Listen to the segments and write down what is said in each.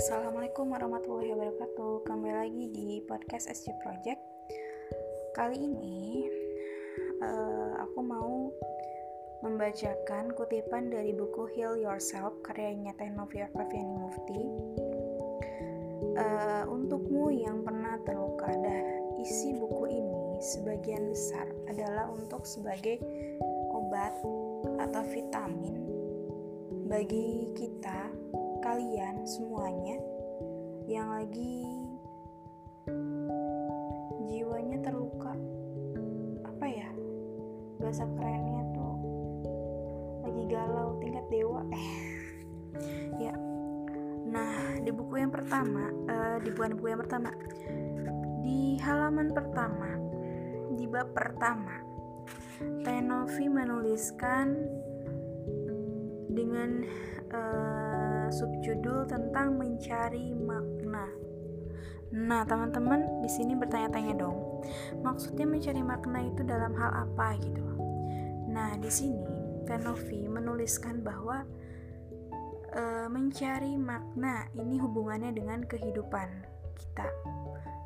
Assalamualaikum warahmatullahi wabarakatuh. Kembali lagi di podcast SG Project. Kali ini uh, Aku mau Membacakan kutipan dari buku Heal Yourself Karyanya Teknovia Kaviani Mufti uh, Untukmu yang pernah terluka dah Isi buku ini Sebagian besar adalah untuk sebagai Obat Atau vitamin Bagi kita kalian semuanya yang lagi jiwanya terluka apa ya bahasa kerennya tuh lagi galau tingkat dewa. Ya nah di buku yang pertama uh, di buku buku yang pertama di halaman pertama di bab pertama Tenovi menuliskan dengan uh, subjudul tentang mencari makna. Nah, teman-teman di sini bertanya-tanya dong. Maksudnya mencari makna itu dalam hal apa gitu. Nah, di sini Tenovi menuliskan bahwa e, mencari makna ini hubungannya dengan kehidupan kita.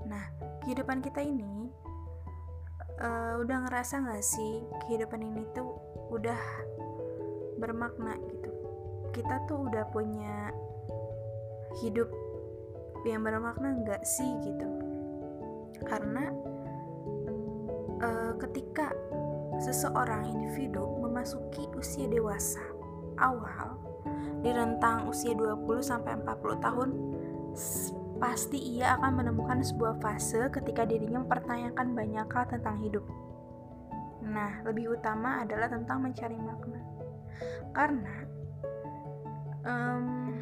Nah, kehidupan kita ini e, udah ngerasa gak sih kehidupan ini tuh udah bermakna gitu kita tuh udah punya hidup yang bermakna enggak sih gitu karena uh, ketika seseorang individu memasuki usia dewasa awal di rentang usia 20 sampai 40 tahun pasti ia akan menemukan sebuah fase ketika dirinya mempertanyakan banyak hal tentang hidup. Nah, lebih utama adalah tentang mencari makna. Karena um,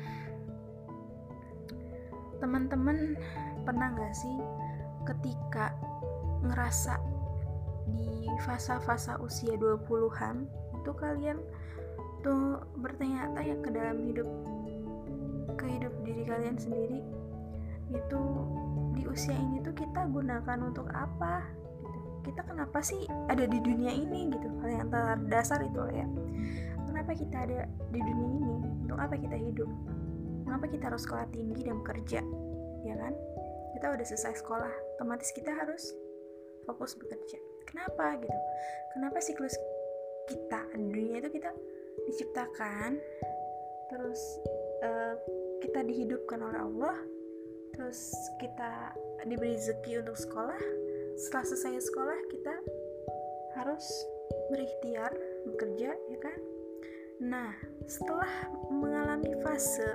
teman-teman pernah nggak sih ketika ngerasa di fasa-fasa usia 20-an itu kalian tuh bertanya-tanya ke dalam hidup ke hidup diri kalian sendiri itu di usia ini tuh kita gunakan untuk apa? Gitu. kita kenapa sih ada di dunia ini? Gitu. Hal yang terdasar itu ya. Kenapa kita ada di dunia ini apa kita hidup? Mengapa kita harus sekolah tinggi dan bekerja? Ya kan? Kita udah selesai sekolah otomatis kita harus fokus bekerja. Kenapa gitu? Kenapa siklus kita dunia itu kita diciptakan terus uh, kita dihidupkan oleh Allah terus kita diberi rezeki untuk sekolah setelah selesai sekolah kita harus berikhtiar bekerja ya kan Nah, setelah mengalami fase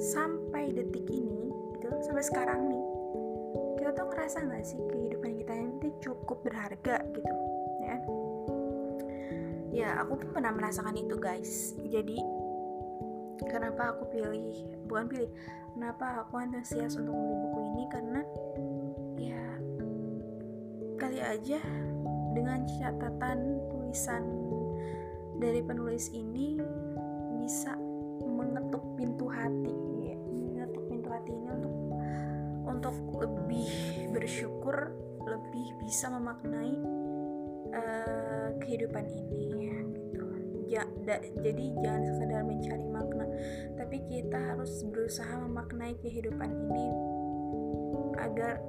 sampai detik ini, gitu, sampai sekarang nih, kita tuh ngerasa nggak sih kehidupan kita ini cukup berharga gitu, ya? Ya, aku pun pernah merasakan itu guys. Jadi, kenapa aku pilih, bukan pilih, kenapa aku antusias untuk membeli buku ini karena ya kali aja dengan catatan tulisan dari penulis ini bisa mengetuk pintu hati ya. mengetuk pintu hati ini untuk untuk lebih bersyukur lebih bisa memaknai uh, kehidupan ini ya, gitu. Ja, da, jadi jangan sekedar mencari makna tapi kita harus berusaha memaknai kehidupan ini agar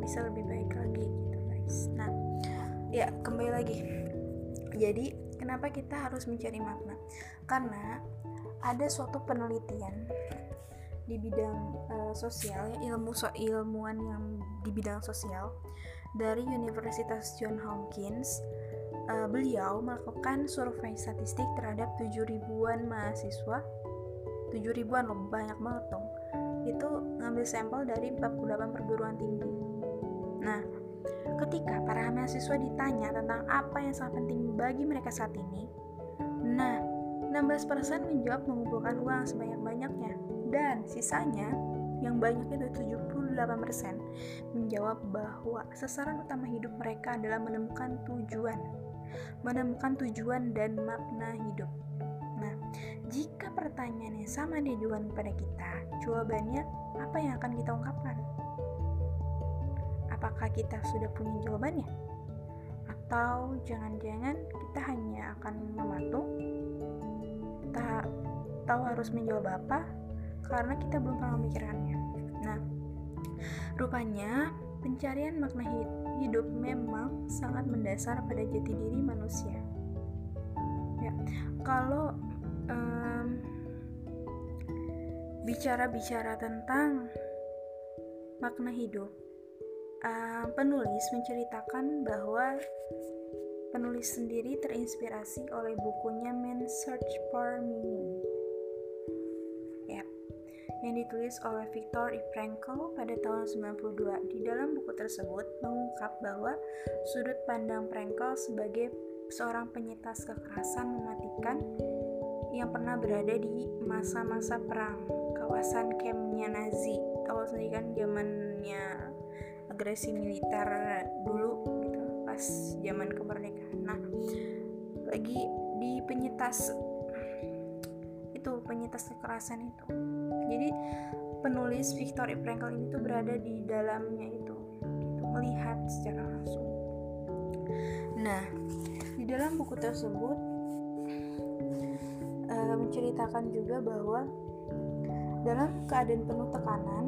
bisa lebih baik lagi gitu guys. Nah ya kembali lagi. Jadi Kenapa kita harus mencari makna? Karena ada suatu penelitian di bidang uh, sosial ya ilmu so ilmuwan yang di bidang sosial dari Universitas John Hopkins uh, beliau melakukan survei statistik terhadap 7 ribuan mahasiswa. 7 ribuan loh banyak banget dong. Itu ngambil sampel dari 48 perguruan tinggi. Nah Ketika para mahasiswa ditanya tentang apa yang sangat penting bagi mereka saat ini, nah, 16% menjawab mengumpulkan uang sebanyak-banyaknya. Dan sisanya yang banyak itu 78% menjawab bahwa sasaran utama hidup mereka adalah menemukan tujuan. Menemukan tujuan dan makna hidup. Nah jika pertanyaannya sama diajukan kepada kita jawabannya apa yang akan kita ungkapkan apakah kita sudah punya jawabannya? Atau jangan-jangan kita hanya akan mematung, tak tahu harus menjawab apa, karena kita belum pernah memikirkannya. Nah, rupanya pencarian makna hidup memang sangat mendasar pada jati diri manusia. Ya, kalau um, bicara-bicara tentang makna hidup, uh, penulis menceritakan bahwa penulis sendiri terinspirasi oleh bukunya Men Search for Meaning yang ditulis oleh Viktor. Frankl pada tahun 92. Di dalam buku tersebut mengungkap bahwa sudut pandang Frankl sebagai seorang penyintas kekerasan mematikan yang pernah berada di masa-masa perang kawasan campnya Nazi. Tahu sendiri kan zamannya agresi militer dulu gitu pas zaman kemerdekaan. Nah, lagi di penyintas itu penyintas kekerasan itu jadi penulis Victor Frankl ini tuh berada di dalamnya itu gitu, melihat secara langsung nah di dalam buku tersebut uh, menceritakan juga bahwa dalam keadaan penuh tekanan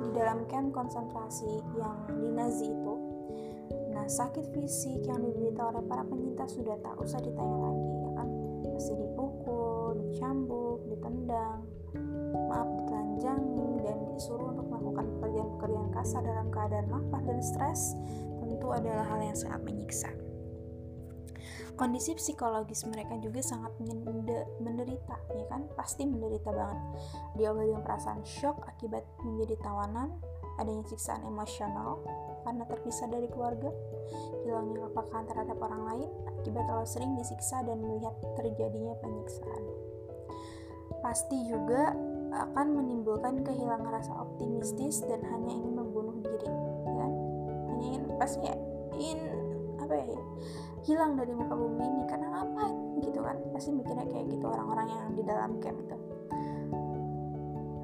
di dalam camp konsentrasi yang di Nazi itu nah sakit fisik yang diderita oleh para penyintas sudah tak usah ditanya lagi ya kan masih dipukul, dicambuk, ditendang maaf ditelanjangi dan disuruh untuk melakukan pekerjaan-pekerjaan kasar dalam keadaan lapar dan stres tentu adalah hal yang sangat menyiksa. Kondisi psikologis mereka juga sangat menderita, ya kan? Pasti menderita banget. Diawali dengan perasaan shock akibat menjadi tawanan, adanya siksaan emosional karena terpisah dari keluarga, hilangnya kepekaan terhadap orang lain akibat terlalu sering disiksa dan melihat terjadinya penyiksaan. Pasti juga akan menimbulkan kehilangan rasa optimistis dan hanya ingin membunuh diri ya kan hanya ingin pasti ya, ingin ya hilang dari muka bumi ini karena apa gitu kan. Pasti mikirnya kayak gitu orang-orang yang di dalam camp itu.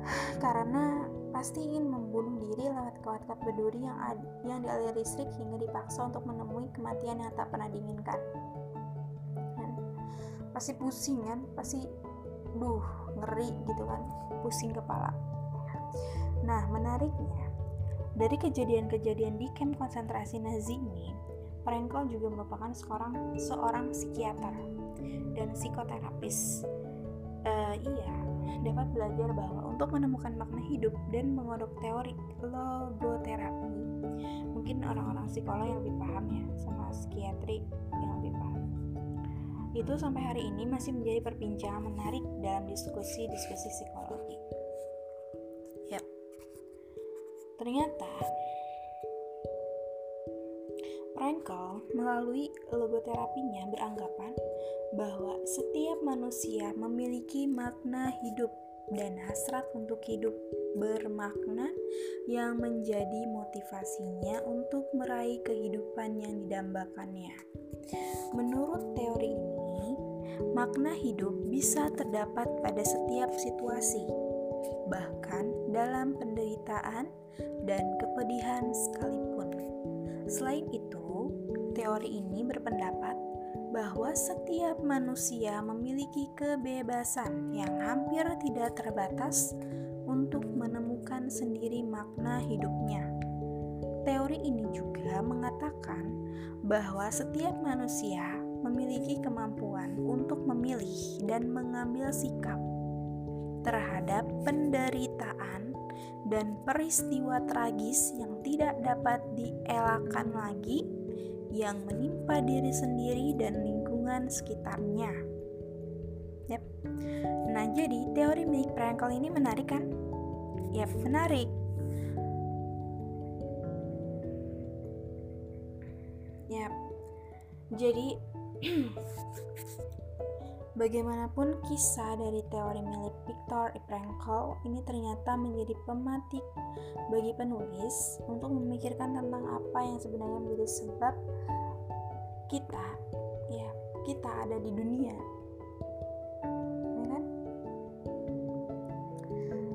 Karena pasti ingin membunuh diri lewat kawat-kawat berduri yang ad, yang listrik hingga dipaksa untuk menemui kematian yang tak pernah diinginkan. Dan pasti pusing kan, pasti duh ngeri gitu kan. Pusing kepala. Nah menariknya dari kejadian-kejadian di camp konsentrasi Nazi ini Frankl juga merupakan seorang seorang psikiater dan psikoterapis uh, iya dapat belajar bahwa untuk menemukan makna hidup dan mengodok teori logoterapi mungkin orang-orang psikolog yang lebih paham ya sama psikiatri yang lebih paham itu sampai hari ini masih menjadi perbincangan menarik dalam diskusi-diskusi psikologi. Yap. Ternyata Frankl melalui logoterapinya beranggapan bahwa setiap manusia memiliki makna hidup dan hasrat untuk hidup bermakna yang menjadi motivasinya untuk meraih kehidupan yang didambakannya. Menurut teori ini, makna hidup bisa terdapat pada setiap situasi, bahkan dalam penderitaan dan kepedihan sekalipun. Selain itu, teori ini berpendapat bahwa setiap manusia memiliki kebebasan yang hampir tidak terbatas untuk menemukan sendiri makna hidupnya. Teori ini juga mengatakan bahwa setiap manusia memiliki kemampuan untuk memilih dan mengambil sikap terhadap penderitaan dan peristiwa tragis yang tidak dapat dielakkan lagi yang menimpa diri sendiri dan lingkungan sekitarnya. Yep. Nah, jadi teori milik Frankl ini menarik kan? Yap, menarik. Yap. Jadi Bagaimanapun kisah dari teori milik Viktor Frankl ini ternyata menjadi pematik bagi penulis untuk memikirkan tentang apa yang sebenarnya menjadi sebab kita ya kita ada di dunia. Ya kan?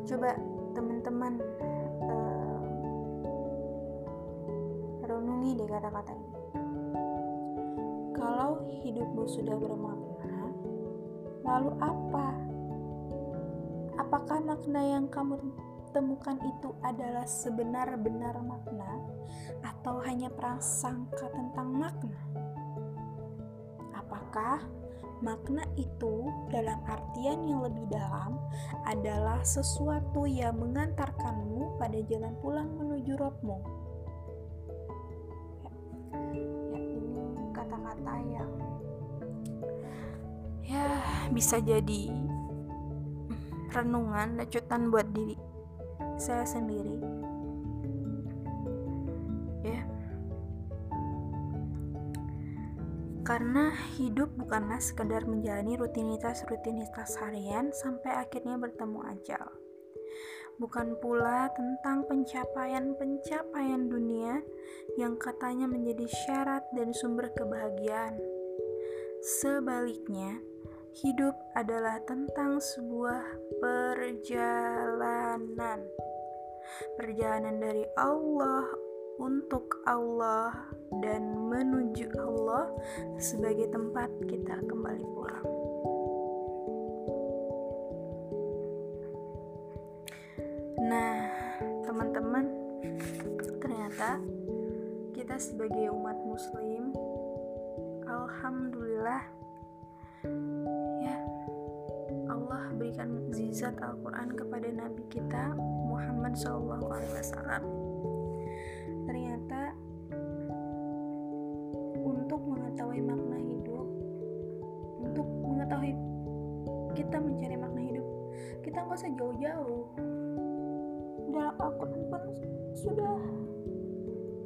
Coba teman-teman uh, renungi deh kata-kata ini. Kalau hidupmu sudah bermakna lalu apa apakah makna yang kamu temukan itu adalah sebenar-benar makna atau hanya prasangka tentang makna? Apakah makna itu dalam artian yang lebih dalam adalah sesuatu yang mengantarkanmu pada jalan pulang menuju rohmu? Ya, ya ini kata-kata yang ya bisa jadi renungan lecutan buat diri saya sendiri. Ya. Karena hidup bukanlah sekedar menjalani rutinitas-rutinitas harian sampai akhirnya bertemu ajal. Bukan pula tentang pencapaian-pencapaian dunia yang katanya menjadi syarat dan sumber kebahagiaan. Sebaliknya, hidup adalah tentang sebuah perjalanan perjalanan dari Allah untuk Allah dan menuju Allah sebagai tempat kita kembali pulang. Nah, teman-teman, ternyata kita sebagai umat muslim alhamdulillah Allah berikan mukjizat Al-Qur'an kepada nabi kita Muhammad SAW. Ternyata untuk mengetahui makna hidup untuk mengetahui kita mencari makna hidup kita nggak usah jauh-jauh. Dalam Al-Quran pun sudah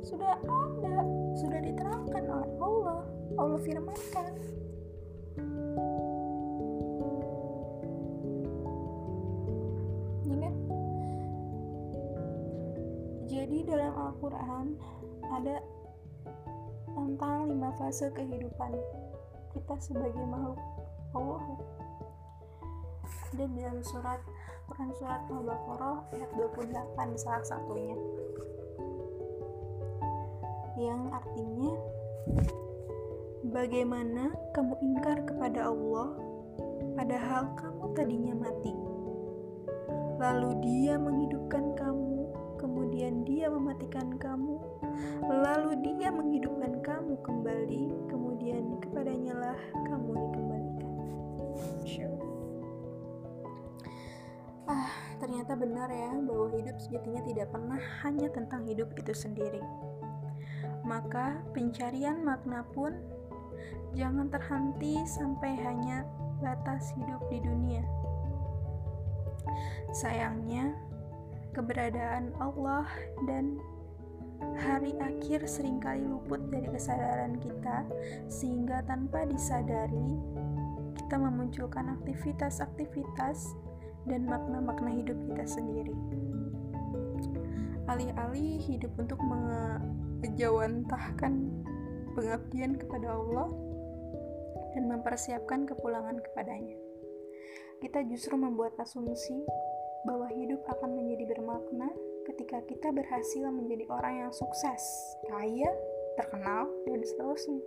sudah ada sudah diterangkan oleh Allah. Allah firmankan Al-Quran ada tentang lima fase kehidupan kita sebagai makhluk Allah. Dan dalam surat Quran surat Al-Baqarah ayat 28 salah satunya. Yang artinya Bagaimana kamu ingkar kepada Allah padahal kamu tadinya mati. Lalu Dia menghidupkan dia mematikan kamu, lalu dia menghidupkan kamu kembali, kemudian kepadanya lah kamu dikembalikan. Ah, ternyata benar ya bahwa hidup sejatinya tidak pernah hanya tentang hidup itu sendiri. Maka pencarian makna pun jangan terhenti sampai hanya batas hidup di dunia. Sayangnya, keberadaan Allah dan hari akhir sering kali luput dari kesadaran kita sehingga tanpa disadari kita memunculkan aktivitas-aktivitas dan makna-makna hidup kita sendiri. Alih-alih hidup untuk mengejawantahkan pengabdian kepada Allah dan mempersiapkan kepulangan kepadanya. Kita justru membuat asumsi bahwa hidup akan menjadi bermakna ketika kita berhasil menjadi orang yang sukses, kaya, terkenal, dan seterusnya.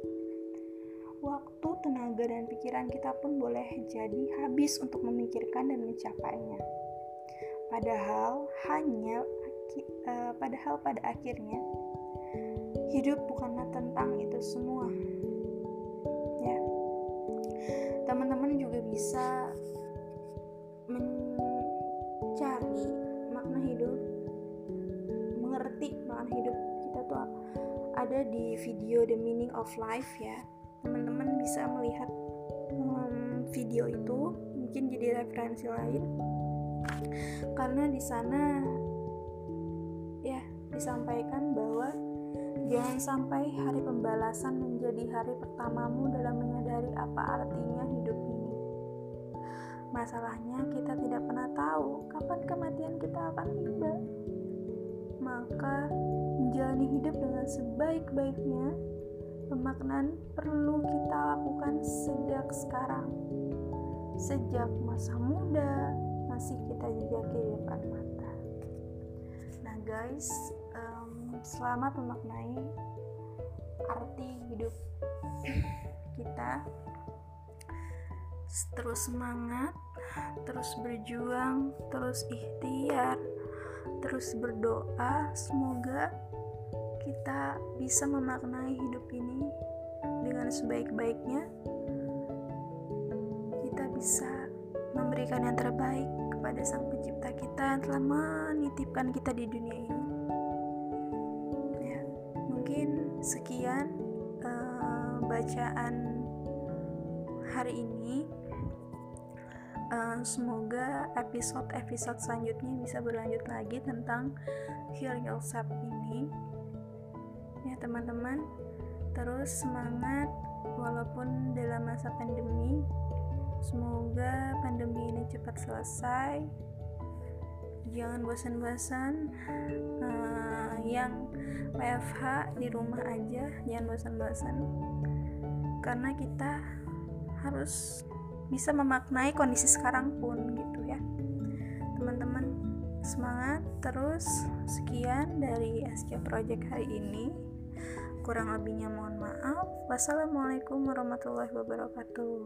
Waktu, tenaga, dan pikiran kita pun boleh jadi habis untuk memikirkan dan mencapainya. Padahal hanya uh, padahal pada akhirnya hidup bukanlah tentang itu semua. Ya. Teman-teman juga bisa ada di video The Meaning of Life ya. Teman-teman bisa melihat um, video itu. Mungkin jadi referensi lain. Karena di sana ya disampaikan bahwa jangan sampai hari pembalasan menjadi hari pertamamu dalam menyadari apa artinya hidup masalahnya kita tidak pernah tahu kapan kematian kita akan tiba maka menjalani hidup dengan sebaik-baiknya, pemaknaan perlu kita lakukan sejak sekarang. Sejak masa muda, masih kita jejaki di depan mata. Nah guys, um, selamat memaknai arti hidup kita. Terus semangat, terus berjuang terus ikhtiar terus berdoa. Semoga kita bisa memaknai hidup ini dengan sebaik-baiknya. Kita bisa memberikan yang terbaik kepada sang pencipta kita yang telah menitipkan kita di dunia ini. Ya mungkin sekian uh, bacaan hari ini uh, semoga episode-episode selanjutnya bisa berlanjut lagi tentang heal yourself ini. Ya teman-teman terus semangat walaupun dalam masa pandemi. Semoga pandemi ini cepat selesai. Jangan bosan-bosan uh, yang WFH di rumah aja jangan bosan-bosan. Karena kita harus bisa memaknai kondisi sekarang pun gitu ya. Teman-teman semangat terus. Sekian dari SC Project hari ini. Kurang lebihnya mohon maaf. Wassalamualaikum warahmatullahi wabarakatuh